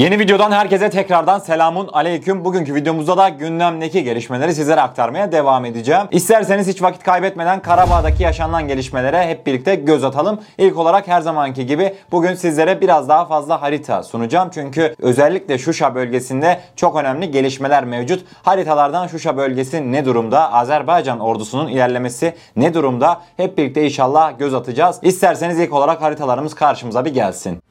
Yeni videodan herkese tekrardan selamun aleyküm. Bugünkü videomuzda da gündemdeki gelişmeleri sizlere aktarmaya devam edeceğim. İsterseniz hiç vakit kaybetmeden Karabağ'daki yaşanan gelişmelere hep birlikte göz atalım. İlk olarak her zamanki gibi bugün sizlere biraz daha fazla harita sunacağım. Çünkü özellikle Şuşa bölgesinde çok önemli gelişmeler mevcut. Haritalardan Şuşa bölgesi ne durumda? Azerbaycan ordusunun ilerlemesi ne durumda? Hep birlikte inşallah göz atacağız. İsterseniz ilk olarak haritalarımız karşımıza bir gelsin.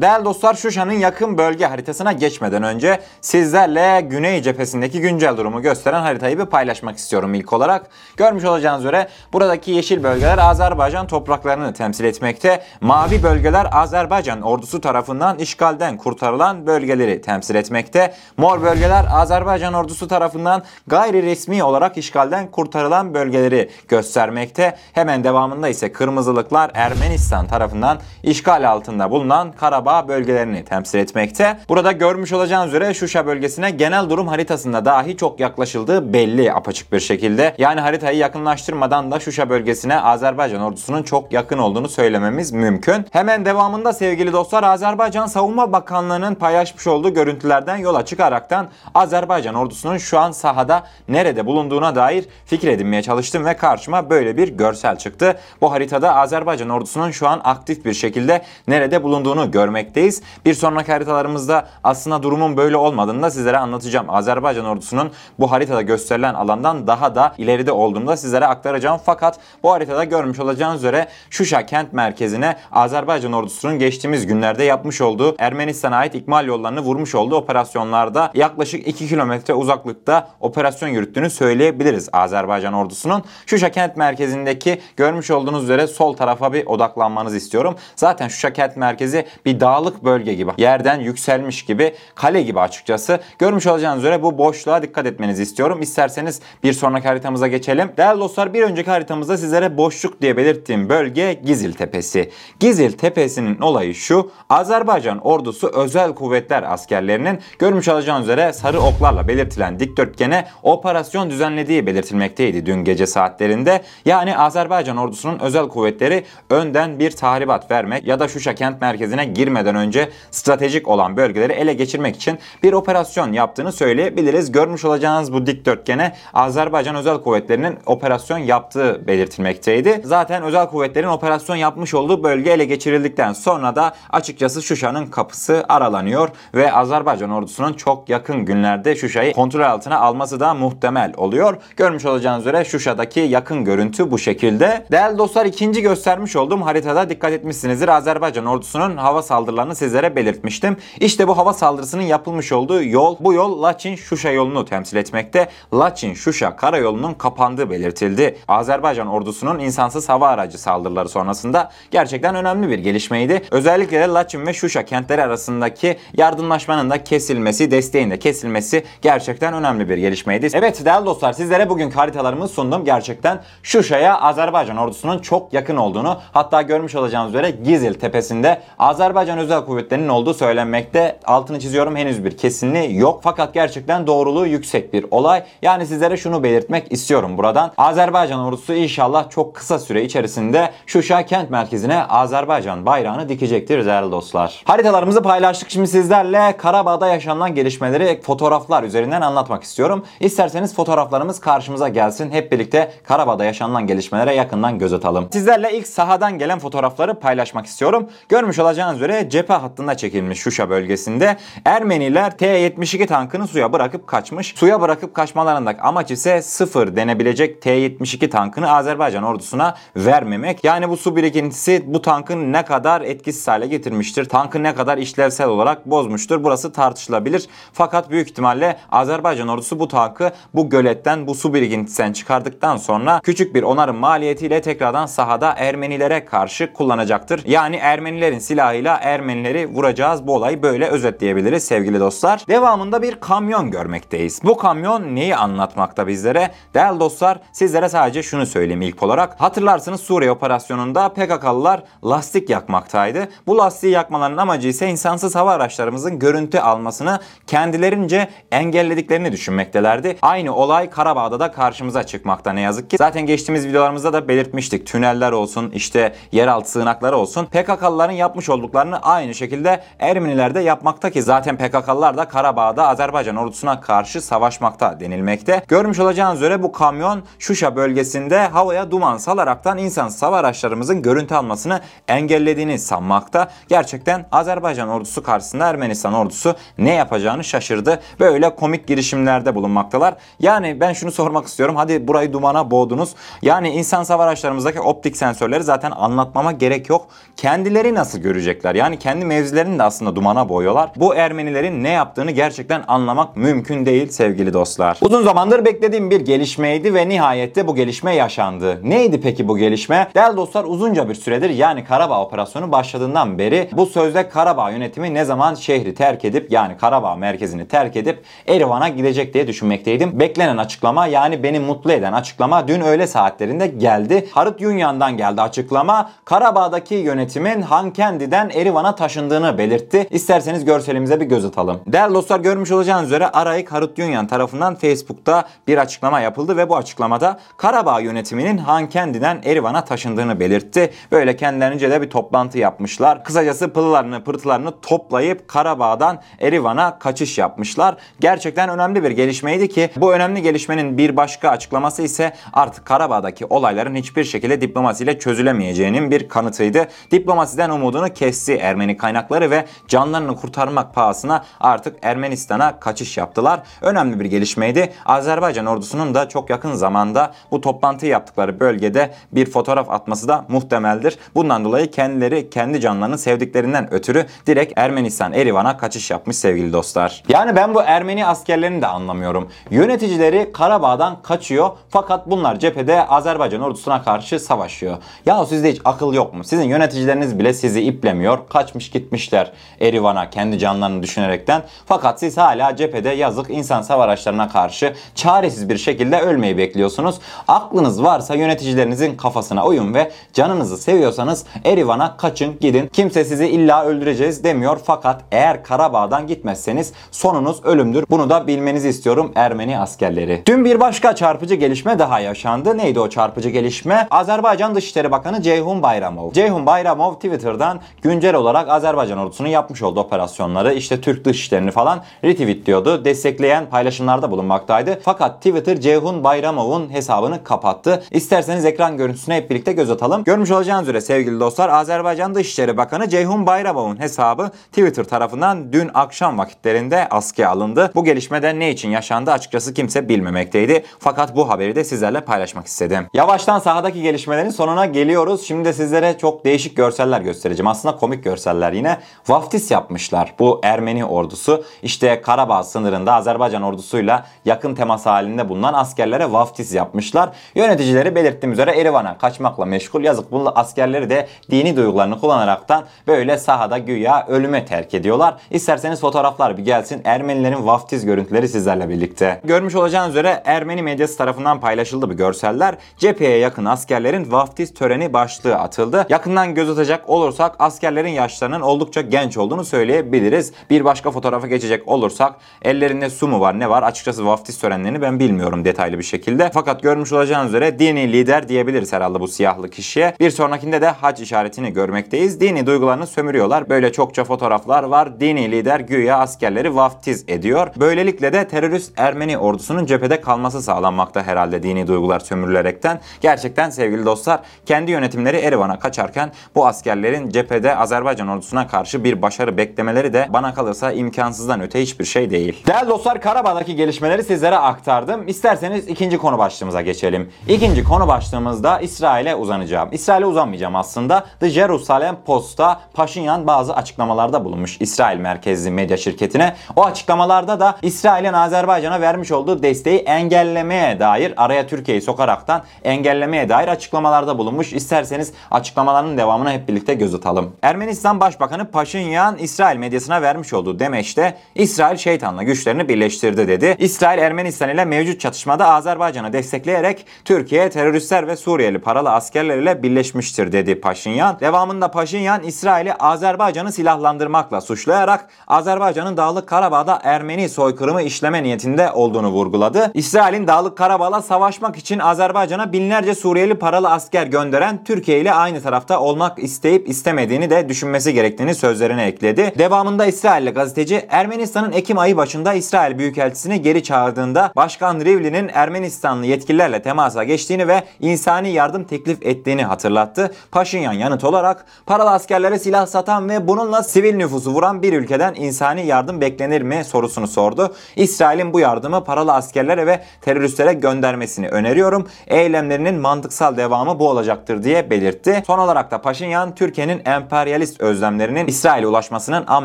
Değerli dostlar Şuşa'nın yakın bölge haritasına geçmeden önce sizlerle Güney cephesindeki güncel durumu gösteren haritayı bir paylaşmak istiyorum ilk olarak. Görmüş olacağınız üzere buradaki yeşil bölgeler Azerbaycan topraklarını temsil etmekte. Mavi bölgeler Azerbaycan ordusu tarafından işgalden kurtarılan bölgeleri temsil etmekte. Mor bölgeler Azerbaycan ordusu tarafından gayri resmi olarak işgalden kurtarılan bölgeleri göstermekte. Hemen devamında ise kırmızılıklar Ermenistan tarafından işgal altında bulunan Karabağ bölgelerini temsil etmekte. Burada görmüş olacağınız üzere Şuşa bölgesine genel durum haritasında dahi çok yaklaşıldığı belli apaçık bir şekilde. Yani haritayı yakınlaştırmadan da Şuşa bölgesine Azerbaycan ordusunun çok yakın olduğunu söylememiz mümkün. Hemen devamında sevgili dostlar Azerbaycan Savunma Bakanlığı'nın paylaşmış olduğu görüntülerden yola çıkaraktan Azerbaycan ordusunun şu an sahada nerede bulunduğuna dair fikir edinmeye çalıştım ve karşıma böyle bir görsel çıktı. Bu haritada Azerbaycan ordusunun şu an aktif bir şekilde nerede bulunduğunu görmekteyiz. Bir sonraki haritalarımızda aslında durumun böyle olmadığını da sizlere anlatacağım. Azerbaycan ordusunun bu haritada gösterilen alandan daha da ileride olduğunu da sizlere aktaracağım. Fakat bu haritada görmüş olacağınız üzere Şuşa kent merkezine Azerbaycan ordusunun geçtiğimiz günlerde yapmış olduğu Ermenistan'a ait ikmal yollarını vurmuş olduğu operasyonlarda yaklaşık 2 kilometre uzaklıkta operasyon yürüttüğünü söyleyebiliriz Azerbaycan ordusunun. Şuşa kent merkezindeki görmüş olduğunuz üzere sol tarafa bir odaklanmanızı istiyorum. Zaten Şuşa kent merkezi bir dağlık bölge gibi. Yerden yükselmiş gibi, kale gibi açıkçası. Görmüş olacağınız üzere bu boşluğa dikkat etmenizi istiyorum. İsterseniz bir sonraki haritamıza geçelim. Değerli dostlar bir önceki haritamızda sizlere boşluk diye belirttiğim bölge Gizil Tepesi. Gizil Tepesi'nin olayı şu. Azerbaycan ordusu özel kuvvetler askerlerinin görmüş olacağınız üzere sarı oklarla belirtilen dikdörtgene operasyon düzenlediği belirtilmekteydi dün gece saatlerinde. Yani Azerbaycan ordusunun özel kuvvetleri önden bir tahribat vermek ya da Şuşa kent merkezine girmeden önce stratejik olan bölgeleri ele geçirmek için bir operasyon yaptığını söyleyebiliriz. Görmüş olacağınız bu dikdörtgene Azerbaycan özel kuvvetlerinin operasyon yaptığı belirtilmekteydi. Zaten özel kuvvetlerin operasyon yapmış olduğu bölge ele geçirildikten sonra da açıkçası Şuşa'nın kapısı aralanıyor ve Azerbaycan ordusunun çok yakın günlerde Şuşa'yı kontrol altına alması da muhtemel oluyor. Görmüş olacağınız üzere Şuşa'daki yakın görüntü bu şekilde. Değerli dostlar ikinci göstermiş olduğum haritada dikkat etmişsinizdir. Azerbaycan ordusunun hava saldırılarını sizlere belirtmiştim. İşte bu hava saldırısının yapılmış olduğu yol, bu yol Laçin-Şuşa yolunu temsil etmekte. Laçin-Şuşa karayolunun kapandığı belirtildi. Azerbaycan ordusunun insansız hava aracı saldırıları sonrasında gerçekten önemli bir gelişmeydi. Özellikle de Laçin ve Şuşa kentleri arasındaki yardımlaşmanın da kesilmesi, desteğin de kesilmesi gerçekten önemli bir gelişmeydi. Evet değerli dostlar sizlere bugün haritalarımı sundum. Gerçekten Şuşa'ya Azerbaycan ordusunun çok yakın olduğunu hatta görmüş olacağınız üzere Gizil tepesinde Azerbaycan özel kuvvetlerinin olduğu söylenmekte. Altını çiziyorum henüz bir kesinliği yok. Fakat gerçekten doğruluğu yüksek bir olay. Yani sizlere şunu belirtmek istiyorum buradan. Azerbaycan ordusu inşallah çok kısa süre içerisinde Şuşa kent merkezine Azerbaycan bayrağını dikecektir değerli dostlar. Haritalarımızı paylaştık. Şimdi sizlerle Karabağ'da yaşanan gelişmeleri fotoğraflar üzerinden anlatmak istiyorum. İsterseniz fotoğraflarımız karşımıza gelsin. Hep birlikte Karabağ'da yaşanan gelişmelere yakından göz atalım. Sizlerle ilk sahadan gelen fotoğrafları paylaşmak istiyorum. Görmüş olacağınız üzere cephe hattında çekilmiş Şuşa bölgesinde Ermeniler T-72 tankını suya bırakıp kaçmış. Suya bırakıp kaçmalarındaki amaç ise sıfır denebilecek T-72 tankını Azerbaycan ordusuna vermemek. Yani bu su birikintisi bu tankın ne kadar etkisiz hale getirmiştir. Tankı ne kadar işlevsel olarak bozmuştur. Burası tartışılabilir. Fakat büyük ihtimalle Azerbaycan ordusu bu tankı bu göletten bu su birikintisinden çıkardıktan sonra küçük bir onarım maliyetiyle tekrardan sahada Ermenilere karşı kullanacaktır. Yani Ermenilerin silahıyla Ermenileri vuracağız. Bu olayı böyle özetleyebiliriz sevgili dostlar. Devamında bir kamyon görmekteyiz. Bu kamyon neyi anlatmakta bizlere? Değerli dostlar sizlere sadece şunu söyleyeyim ilk olarak. Hatırlarsınız Suriye operasyonunda PKK'lılar lastik yakmaktaydı. Bu lastiği yakmalarının amacı ise insansız hava araçlarımızın görüntü almasını kendilerince engellediklerini düşünmektelerdi. Aynı olay Karabağ'da da karşımıza çıkmakta ne yazık ki. Zaten geçtiğimiz videolarımızda da belirtmiştik. Tüneller olsun, işte yeraltı sığınakları olsun. PKK'lıların yapmış olduklarını aynı şekilde Ermeniler de yapmakta ki zaten PKK'lılar da Karabağ'da Azerbaycan ordusuna karşı savaşmakta denilmekte. Görmüş olacağınız üzere bu kamyon Şuşa bölgesinde havaya duman salaraktan insan hava araçlarımızın görüntü almasını engellediğini sanmakta. Gerçekten Azerbaycan ordusu karşısında Ermenistan ordusu ne yapacağını şaşırdı. Böyle komik girişimlerde bulunmaktalar. Yani ben şunu sormak istiyorum. Hadi burayı dumana boğdunuz. Yani insan hava araçlarımızdaki optik sensörleri zaten anlatmama gerek yok. Kendileri nasıl görecekler? Yani kendi mevzilerini de aslında dumana boyuyorlar. Bu Ermenilerin ne yaptığını gerçekten anlamak mümkün değil sevgili dostlar. Uzun zamandır beklediğim bir gelişmeydi ve nihayette bu gelişme yaşandı. Neydi peki bu gelişme? Değerli dostlar uzunca bir süredir yani Karabağ operasyonu başladığından beri bu sözde Karabağ yönetimi ne zaman şehri terk edip yani Karabağ merkezini terk edip Erivan'a gidecek diye düşünmekteydim. Beklenen açıklama yani beni mutlu eden açıklama dün öğle saatlerinde geldi. Harut Yunyan'dan geldi açıklama. Karabağ'daki yönetimin Hankendi'den Erivan'a taşındığını belirtti. İsterseniz görselimize bir göz atalım. Değerli dostlar görmüş olacağınız üzere Arayik Harut Yunyan tarafından Facebook'ta bir açıklama yapıldı ve bu açıklamada Karabağ yönetiminin Hankendi'den Erivan'a taşındığını belirtti. Böyle kendilerince de bir toplantı yapmışlar. Kısacası pıllarını pırtılarını toplayıp Karabağ'dan Erivan'a kaçış yapmışlar. Gerçekten önemli bir gelişmeydi ki bu önemli gelişmenin bir başka açıklaması ise artık Karabağ'daki olayların hiçbir şekilde diplomasiyle çözülemeyeceğinin bir kanıtıydı. Diplomasiden umudunu kesti Ermeni kaynakları ve canlarını kurtarmak pahasına artık Ermenistan'a kaçış yaptılar. Önemli bir gelişmeydi. Azerbaycan ordusunun da çok yakın zamanda bu toplantıyı yaptıkları bölgede bir fotoğraf atması da muhtemeldir. Bundan dolayı kendileri kendi canlarını sevdiklerinden ötürü direkt Ermenistan Erivan'a kaçış yapmış sevgili dostlar. Yani ben bu Ermeni askerlerini de anlamıyorum. Yöneticileri Karabağ'dan kaçıyor fakat bunlar cephede Azerbaycan ordusuna karşı savaşıyor. Ya sizde hiç akıl yok mu? Sizin yöneticileriniz bile sizi iplemiyor. Kaçmış gitmişler Erivan'a kendi canlarını düşünerekten. Fakat siz hala cephede yazık insan hava araçlarına karşı çaresiz bir şekilde ölmeyi bekliyorsunuz. Aklınız varsa yöneticilerinizin kafasına uyun ve canınızı seviyorsanız Erivan'a kaçın gidin. Kimse sizi illa öldüreceğiz demiyor. Fakat eğer Karabağ'dan gitmezseniz sonunuz ölümdür. Bunu da bilmenizi istiyorum Ermeni askerleri. Dün bir başka çarpıcı gelişme daha yaşandı. Neydi o çarpıcı gelişme? Azerbaycan Dışişleri Bakanı Ceyhun Bayramov. Ceyhun Bayramov Twitter'dan güncel olarak Azerbaycan ordusunun yapmış olduğu operasyonları işte Türk dışişlerini falan retweetliyordu. Destekleyen paylaşımlarda bulunmaktaydı. Fakat Twitter Ceyhun Bayramov'un hesabını kapattı. İsterseniz ekran görüntüsüne hep birlikte göz atalım. Görmüş olacağınız üzere sevgili dostlar Azerbaycan Dışişleri Bakanı Ceyhun Bayramov'un hesabı Twitter tarafından dün akşam vakitlerinde askıya alındı. Bu gelişmede ne için yaşandı açıkçası kimse bilmemekteydi. Fakat bu haberi de sizlerle paylaşmak istedim. Yavaştan sahadaki gelişmelerin sonuna geliyoruz. Şimdi de sizlere çok değişik görseller göstereceğim. Aslında komik görseller yine. Vaftiz yapmışlar bu Ermeni ordusu. İşte Karabağ sınırında Azerbaycan ordusuyla yakın temas halinde bulunan askerlere vaftiz yapmışlar. Yöneticileri belirttiğim üzere Erivan'a kaçmakla meşgul. Yazık bu askerleri de dini duygularını kullanaraktan böyle sahada güya ölüme terk ediyorlar. İsterseniz fotoğraflar bir gelsin. Ermenilerin vaftiz görüntüleri sizlerle birlikte. Görmüş olacağınız üzere Ermeni medyası tarafından paylaşıldı bu görseller. Cepheye yakın askerlerin vaftiz töreni başlığı atıldı. Yakından göz atacak olursak askerlerin yaşlarının oldukça genç olduğunu söyleyebiliriz. Bir başka fotoğrafa geçecek olursak ellerinde su mu var ne var açıkçası vaftiz törenlerini ben bilmiyorum detaylı bir şekilde. Fakat görmüş olacağınız üzere dini lider diyebiliriz herhalde bu siyahlı kişiye. Bir sonrakinde de hac işaretini görmekteyiz. Dini duygularını sömürüyorlar. Böyle çokça fotoğraflar var. Dini lider güya askerleri vaftiz ediyor. Böylelikle de terörist Ermeni ordusunun cephede kalması sağlanmakta herhalde dini duygular sömürülerekten. Gerçekten sevgili dostlar kendi yönetimleri Erivan'a kaçarken bu askerlerin cephede Azerbaycan ordusuna karşı bir başarı beklemeleri de bana kalırsa imkansızdan öte hiçbir şey değil. Değerli dostlar Karabağ'daki gelişmeleri sizlere aktardım. İsterseniz ikinci konu başlığımıza geçelim. İkinci konu başlığımızda İsrail'e uzanacağım. İsrail'e uzanmayacağım aslında. The Jerusalem Post'ta Paşinyan bazı açıklamalarda bulunmuş İsrail merkezli medya şirketine. O açıklamalarda da İsrail'in Azerbaycan'a vermiş olduğu desteği engellemeye dair araya Türkiye'yi sokaraktan engellemeye dair açıklamalarda bulunmuş. İsterseniz açıklamaların devamına hep birlikte göz atalım. Ermeni Ermenistan Başbakanı Paşinyan İsrail medyasına vermiş olduğu demeçte İsrail şeytanla güçlerini birleştirdi dedi. İsrail Ermenistan ile mevcut çatışmada Azerbaycan'ı destekleyerek Türkiye teröristler ve Suriyeli paralı askerler ile birleşmiştir dedi Paşinyan. Devamında Paşinyan İsrail'i Azerbaycan'ı silahlandırmakla suçlayarak Azerbaycan'ın Dağlık Karabağ'da Ermeni soykırımı işleme niyetinde olduğunu vurguladı. İsrail'in Dağlık Karabağ'la savaşmak için Azerbaycan'a binlerce Suriyeli paralı asker gönderen Türkiye ile aynı tarafta olmak isteyip istemediğini de düşünmesi gerektiğini sözlerine ekledi. Devamında İsrailli gazeteci Ermenistan'ın Ekim ayı başında İsrail Büyükelçisini geri çağırdığında Başkan Rivlin'in Ermenistanlı yetkililerle temasa geçtiğini ve insani yardım teklif ettiğini hatırlattı. Paşinyan yanıt olarak paralı askerlere silah satan ve bununla sivil nüfusu vuran bir ülkeden insani yardım beklenir mi sorusunu sordu. İsrail'in bu yardımı paralı askerlere ve teröristlere göndermesini öneriyorum. Eylemlerinin mantıksal devamı bu olacaktır diye belirtti. Son olarak da Paşinyan Türkiye'nin emperyalist özlemlerinin İsrail'e ulaşmasının an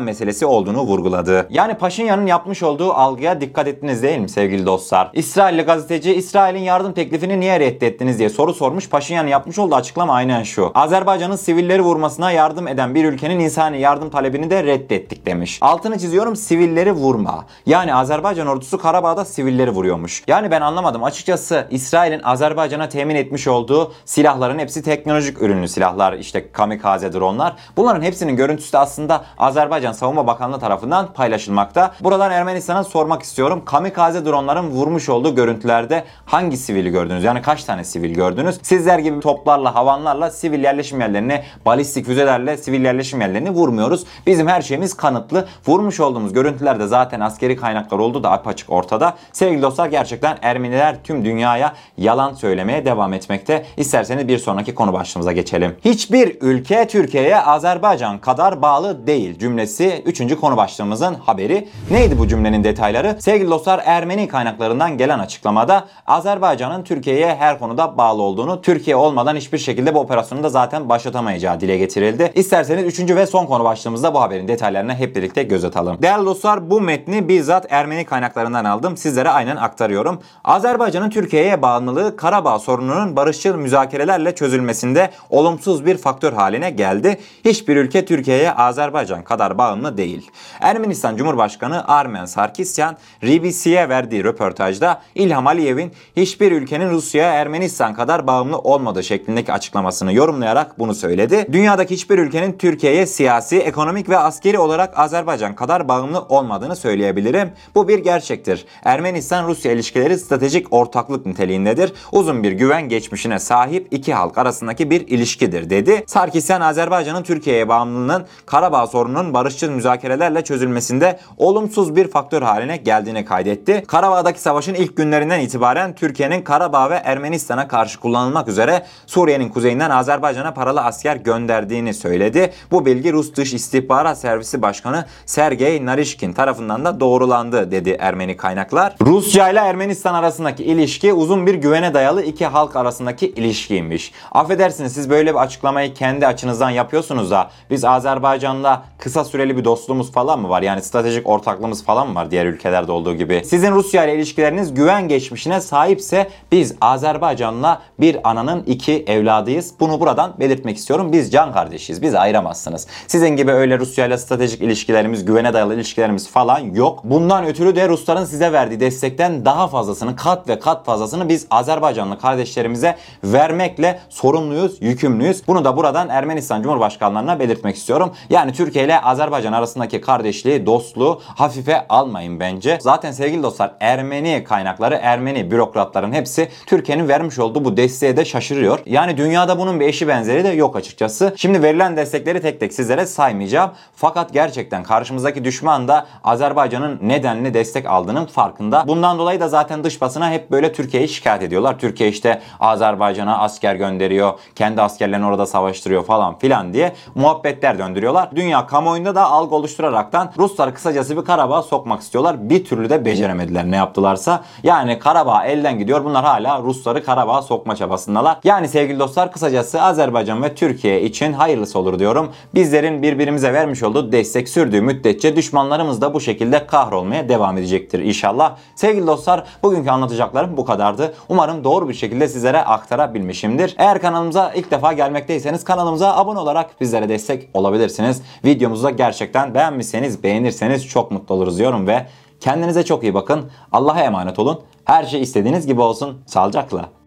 meselesi olduğunu vurguladı. Yani Paşinyan'ın yapmış olduğu algıya dikkat ettiniz değil mi sevgili dostlar? İsrailli gazeteci İsrail'in yardım teklifini niye reddettiniz diye soru sormuş. Paşinyan'ın yapmış olduğu açıklama aynen şu. Azerbaycan'ın sivilleri vurmasına yardım eden bir ülkenin insani yardım talebini de reddettik demiş. Altını çiziyorum sivilleri vurma. Yani Azerbaycan ordusu Karabağ'da sivilleri vuruyormuş. Yani ben anlamadım. Açıkçası İsrail'in Azerbaycan'a temin etmiş olduğu silahların hepsi teknolojik ürünlü silahlar. işte kamikaze dronlar. Bunların hepsinin görüntüsü de aslında Azerbaycan Savunma Bakanlığı tarafından paylaşılmakta. Buradan Ermenistan'a sormak istiyorum. Kamikaze dronların vurmuş olduğu görüntülerde hangi sivili gördünüz? Yani kaç tane sivil gördünüz? Sizler gibi toplarla, havanlarla sivil yerleşim yerlerini, balistik füzelerle sivil yerleşim yerlerini vurmuyoruz. Bizim her şeyimiz kanıtlı. Vurmuş olduğumuz görüntülerde zaten askeri kaynaklar oldu da apaçık ortada. Sevgili dostlar gerçekten Ermeniler tüm dünyaya yalan söylemeye devam etmekte. İsterseniz bir sonraki konu başlığımıza geçelim. Hiçbir ülke Türkiye'ye Azerbaycan kadar bağlı değil cümlesi 3. konu başlığımızın haberi. Neydi bu cümlenin detayları? Sevgili dostlar Ermeni kaynaklarından gelen açıklamada Azerbaycan'ın Türkiye'ye her konuda bağlı olduğunu, Türkiye olmadan hiçbir şekilde bu operasyonu da zaten başlatamayacağı dile getirildi. İsterseniz 3. ve son konu başlığımızda bu haberin detaylarına hep birlikte göz atalım. Değerli dostlar bu metni bizzat Ermeni kaynaklarından aldım. Sizlere aynen aktarıyorum. Azerbaycan'ın Türkiye'ye bağımlılığı Karabağ sorununun barışçıl müzakerelerle çözülmesinde olumsuz bir faktör haline geldi. Hiçbir ülke Türkiye'ye Azerbaycan kadar bağımlı değil. Ermenistan Cumhurbaşkanı Armen Sarkisyan, RBC'ye verdiği röportajda İlham Aliyev'in hiçbir ülkenin Rusya'ya Ermenistan kadar bağımlı olmadığı şeklindeki açıklamasını yorumlayarak bunu söyledi. Dünyadaki hiçbir ülkenin Türkiye'ye siyasi, ekonomik ve askeri olarak Azerbaycan kadar bağımlı olmadığını söyleyebilirim. Bu bir gerçektir. Ermenistan-Rusya ilişkileri stratejik ortaklık niteliğindedir. Uzun bir güven geçmişine sahip iki halk arasındaki bir ilişkidir dedi. Sarkisyan Azerbaycan'ın Türkiye'ye bağımlılığının Karabağ sorununun barışçıl müzakerelerle çözülmesinde olumsuz bir faktör haline geldiğini kaydetti. Karabağ'daki savaşın ilk günlerinden itibaren Türkiye'nin Karabağ ve Ermenistan'a karşı kullanılmak üzere Suriye'nin kuzeyinden Azerbaycan'a paralı asker gönderdiğini söyledi. Bu bilgi Rus Dış İstihbarat Servisi Başkanı Sergey Narishkin tarafından da doğrulandı dedi Ermeni kaynaklar. Rusya ile Ermenistan arasındaki ilişki uzun bir güvene dayalı iki halk arasındaki ilişkiymiş. Affedersiniz siz böyle bir açıklamayı kendi açınızdan yapıyorsunuz da biz Azerbaycan'la kısa süreli bir dostluğumuz falan mı var? Yani stratejik ortaklığımız falan mı var diğer ülkelerde olduğu gibi? Sizin Rusya ile ilişkileriniz güven geçmişine sahipse biz Azerbaycan'la bir ananın iki evladıyız. Bunu buradan belirtmek istiyorum. Biz can kardeşiyiz. Bizi ayıramazsınız. Sizin gibi öyle Rusya ile stratejik ilişkilerimiz, güvene dayalı ilişkilerimiz falan yok. Bundan ötürü de Rusların size verdiği destekten daha fazlasını, kat ve kat fazlasını biz Azerbaycanlı kardeşlerimize vermekle sorumluyuz, yükümlüyüz. Bunu da buradan Ermenistan Cumhurbaşkanlarına belirtmek istiyorum. Yani Türkiye ile Azerbaycan arasındaki kardeşliği, dostluğu hafife almayın bence. Zaten sevgili dostlar Ermeni kaynakları, Ermeni bürokratların hepsi Türkiye'nin vermiş olduğu bu desteğe de şaşırıyor. Yani dünyada bunun bir eşi benzeri de yok açıkçası. Şimdi verilen destekleri tek tek sizlere saymayacağım. Fakat gerçekten karşımızdaki düşman da Azerbaycan'ın nedenli destek aldığının farkında. Bundan dolayı da zaten dış basına hep böyle Türkiye'yi şikayet ediyorlar. Türkiye işte Azerbaycan'a asker gönderiyor, kendi askerlerini orada savaştırıyor falan filan diye muhabbetler döndürüyorlar. Dünya kamuoyunda da algı oluşturaraktan Ruslar kısacası bir Karabağ sokmak istiyorlar. Bir türlü de beceremediler ne yaptılarsa. Yani Karabağ elden gidiyor. Bunlar hala Rusları Karabağ'a sokma çabasındalar. Yani sevgili dostlar kısacası Azerbaycan ve Türkiye için hayırlısı olur diyorum. Bizlerin birbirimize vermiş olduğu destek sürdüğü müddetçe düşmanlarımız da bu şekilde kahrolmaya devam edecektir inşallah. Sevgili dostlar bugünkü anlatacaklarım bu kadardı. Umarım doğru bir şekilde sizlere aktarabilmişimdir. Eğer kanalımıza ilk defa gelmekteyseniz kanalımıza abone olarak bizlere destek destek olabilirsiniz. Videomuzu da gerçekten beğenmişseniz, beğenirseniz çok mutlu oluruz diyorum ve kendinize çok iyi bakın. Allah'a emanet olun. Her şey istediğiniz gibi olsun. Sağlıcakla.